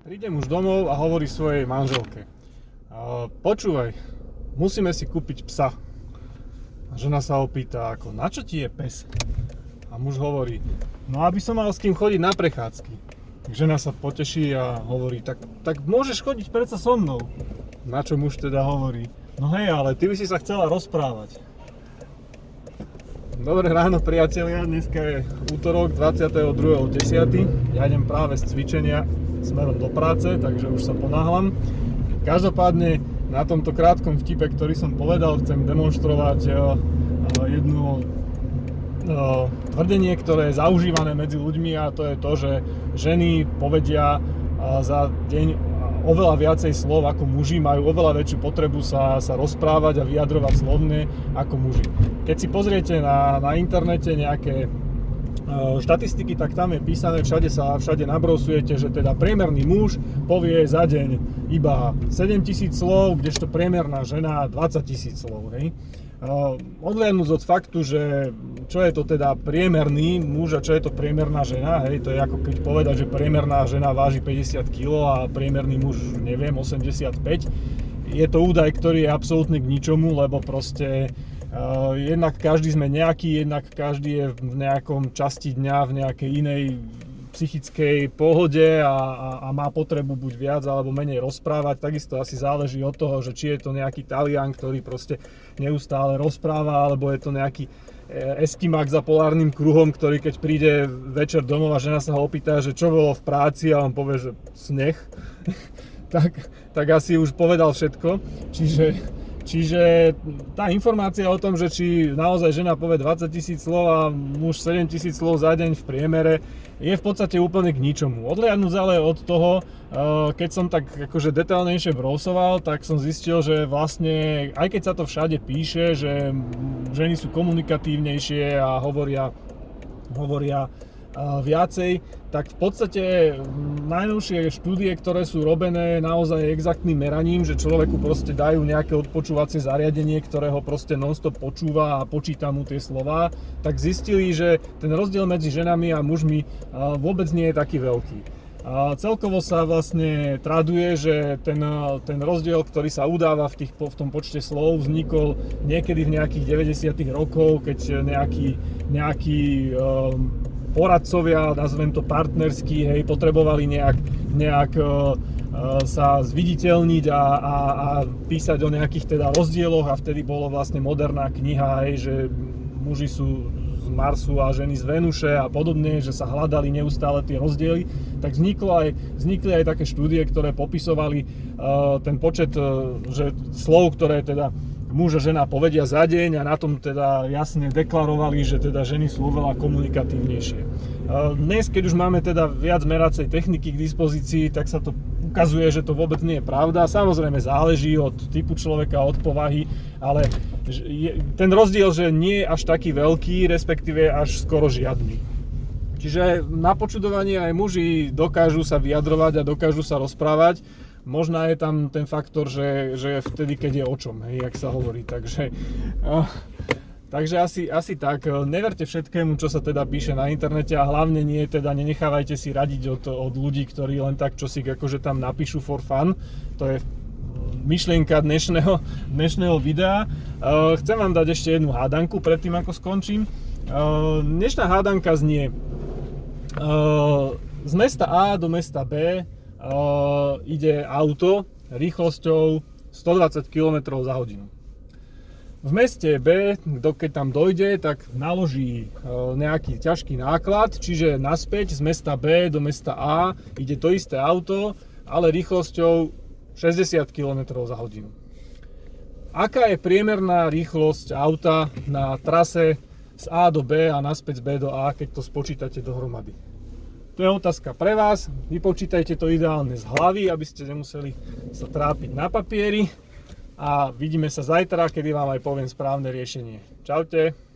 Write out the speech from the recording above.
Prídem už domov a hovorí svojej manželke. Počúvaj, musíme si kúpiť psa. A žena sa opýta, ako, na čo ti je pes? A muž hovorí, no aby som mal s kým chodiť na prechádzky. Žena sa poteší a hovorí, tak, tak môžeš chodiť predsa so mnou. Na čo muž teda hovorí, no hej, ale ty by si sa chcela rozprávať. Dobré ráno priatelia, dneska je útorok 22.10. Ja idem práve z cvičenia smerom do práce, takže už sa ponáhlam. Každopádne na tomto krátkom vtipe, ktorý som povedal, chcem demonstrovať eh, jedno eh, tvrdenie, ktoré je zaužívané medzi ľuďmi a to je to, že ženy povedia eh, za deň oveľa viacej slov ako muži, majú oveľa väčšiu potrebu sa, sa rozprávať a vyjadrovať slovne ako muži. Keď si pozriete na, na internete nejaké e, štatistiky, tak tam je písané, všade sa všade nabrosujete, že teda priemerný muž povie za deň iba 7000 slov, kdežto priemerná žena 20 000 slov. Hej? Odliadnúť od faktu, že čo je to teda priemerný muž a čo je to priemerná žena, hej, to je ako keď povedať, že priemerná žena váži 50 kg a priemerný muž, neviem, 85. Je to údaj, ktorý je absolútne k ničomu, lebo proste uh, jednak každý sme nejaký, jednak každý je v nejakom časti dňa, v nejakej inej psychickej pohode a, a, a má potrebu buď viac alebo menej rozprávať. Takisto asi záleží od toho, že či je to nejaký Talian, ktorý proste neustále rozpráva, alebo je to nejaký eh, Eskimak za polárnym kruhom, ktorý keď príde večer domov a žena sa ho opýta, že čo bolo v práci a on povie, že sneh, tak, tak asi už povedal všetko. Čiže Čiže tá informácia o tom, že či naozaj žena povie 20 tisíc slov a muž 7 tisíc slov za deň v priemere, je v podstate úplne k ničomu. Odliadnúť ale od toho, eh, keď som tak akože detailnejšie brosoval, tak som zistil, že vlastne, aj keď sa to všade píše, že ženy sú komunikatívnejšie a hovoria, hovoria viacej, tak v podstate najnovšie štúdie, ktoré sú robené naozaj exaktným meraním, že človeku proste dajú nejaké odpočúvacie zariadenie, ktoré ho proste nonstop počúva a počíta mu tie slova, tak zistili, že ten rozdiel medzi ženami a mužmi vôbec nie je taký veľký. A celkovo sa vlastne traduje, že ten, ten rozdiel, ktorý sa udáva v, tých, v tom počte slov, vznikol niekedy v nejakých 90. rokov, keď nejaký, nejaký um, poradcovia, nazvem to partnerský, hej, potrebovali nejak, nejak uh, sa zviditeľniť a, a, a písať o nejakých teda rozdieloch a vtedy bolo vlastne moderná kniha, hej, že muži sú z Marsu a ženy z Venuše a podobne, že sa hľadali neustále tie rozdiely, tak vzniklo aj, vznikli aj také štúdie, ktoré popisovali uh, ten počet uh, že slov, ktoré teda muž a žena povedia za deň a na tom teda jasne deklarovali, že teda ženy sú oveľa komunikatívnejšie. Dnes, keď už máme teda viac meracej techniky k dispozícii, tak sa to ukazuje, že to vôbec nie je pravda. Samozrejme záleží od typu človeka, od povahy, ale ten rozdiel, že nie je až taký veľký, respektíve až skoro žiadny. Čiže na počudovanie aj muži dokážu sa vyjadrovať a dokážu sa rozprávať, Možná je tam ten faktor, že, že vtedy, keď je o čom, hej, jak sa hovorí. Takže, uh, takže asi, asi tak. Neverte všetkému, čo sa teda píše na internete a hlavne nie, teda nenechávajte si radiť od, od ľudí, ktorí len tak čo si akože tam napíšu for fun. To je myšlienka dnešného, dnešného videa. Uh, chcem vám dať ešte jednu hádanku predtým, ako skončím. Uh, dnešná hádanka znie uh, z mesta A do mesta B ide auto rýchlosťou 120 km za hodinu. V meste B, keď tam dojde, tak naloží nejaký ťažký náklad, čiže naspäť z mesta B do mesta A ide to isté auto, ale rýchlosťou 60 km za hodinu. Aká je priemerná rýchlosť auta na trase z A do B a naspäť z B do A, keď to spočítate dohromady? To je otázka pre vás. Vypočítajte to ideálne z hlavy, aby ste nemuseli sa trápiť na papieri. A vidíme sa zajtra, kedy vám aj poviem správne riešenie. Čaute.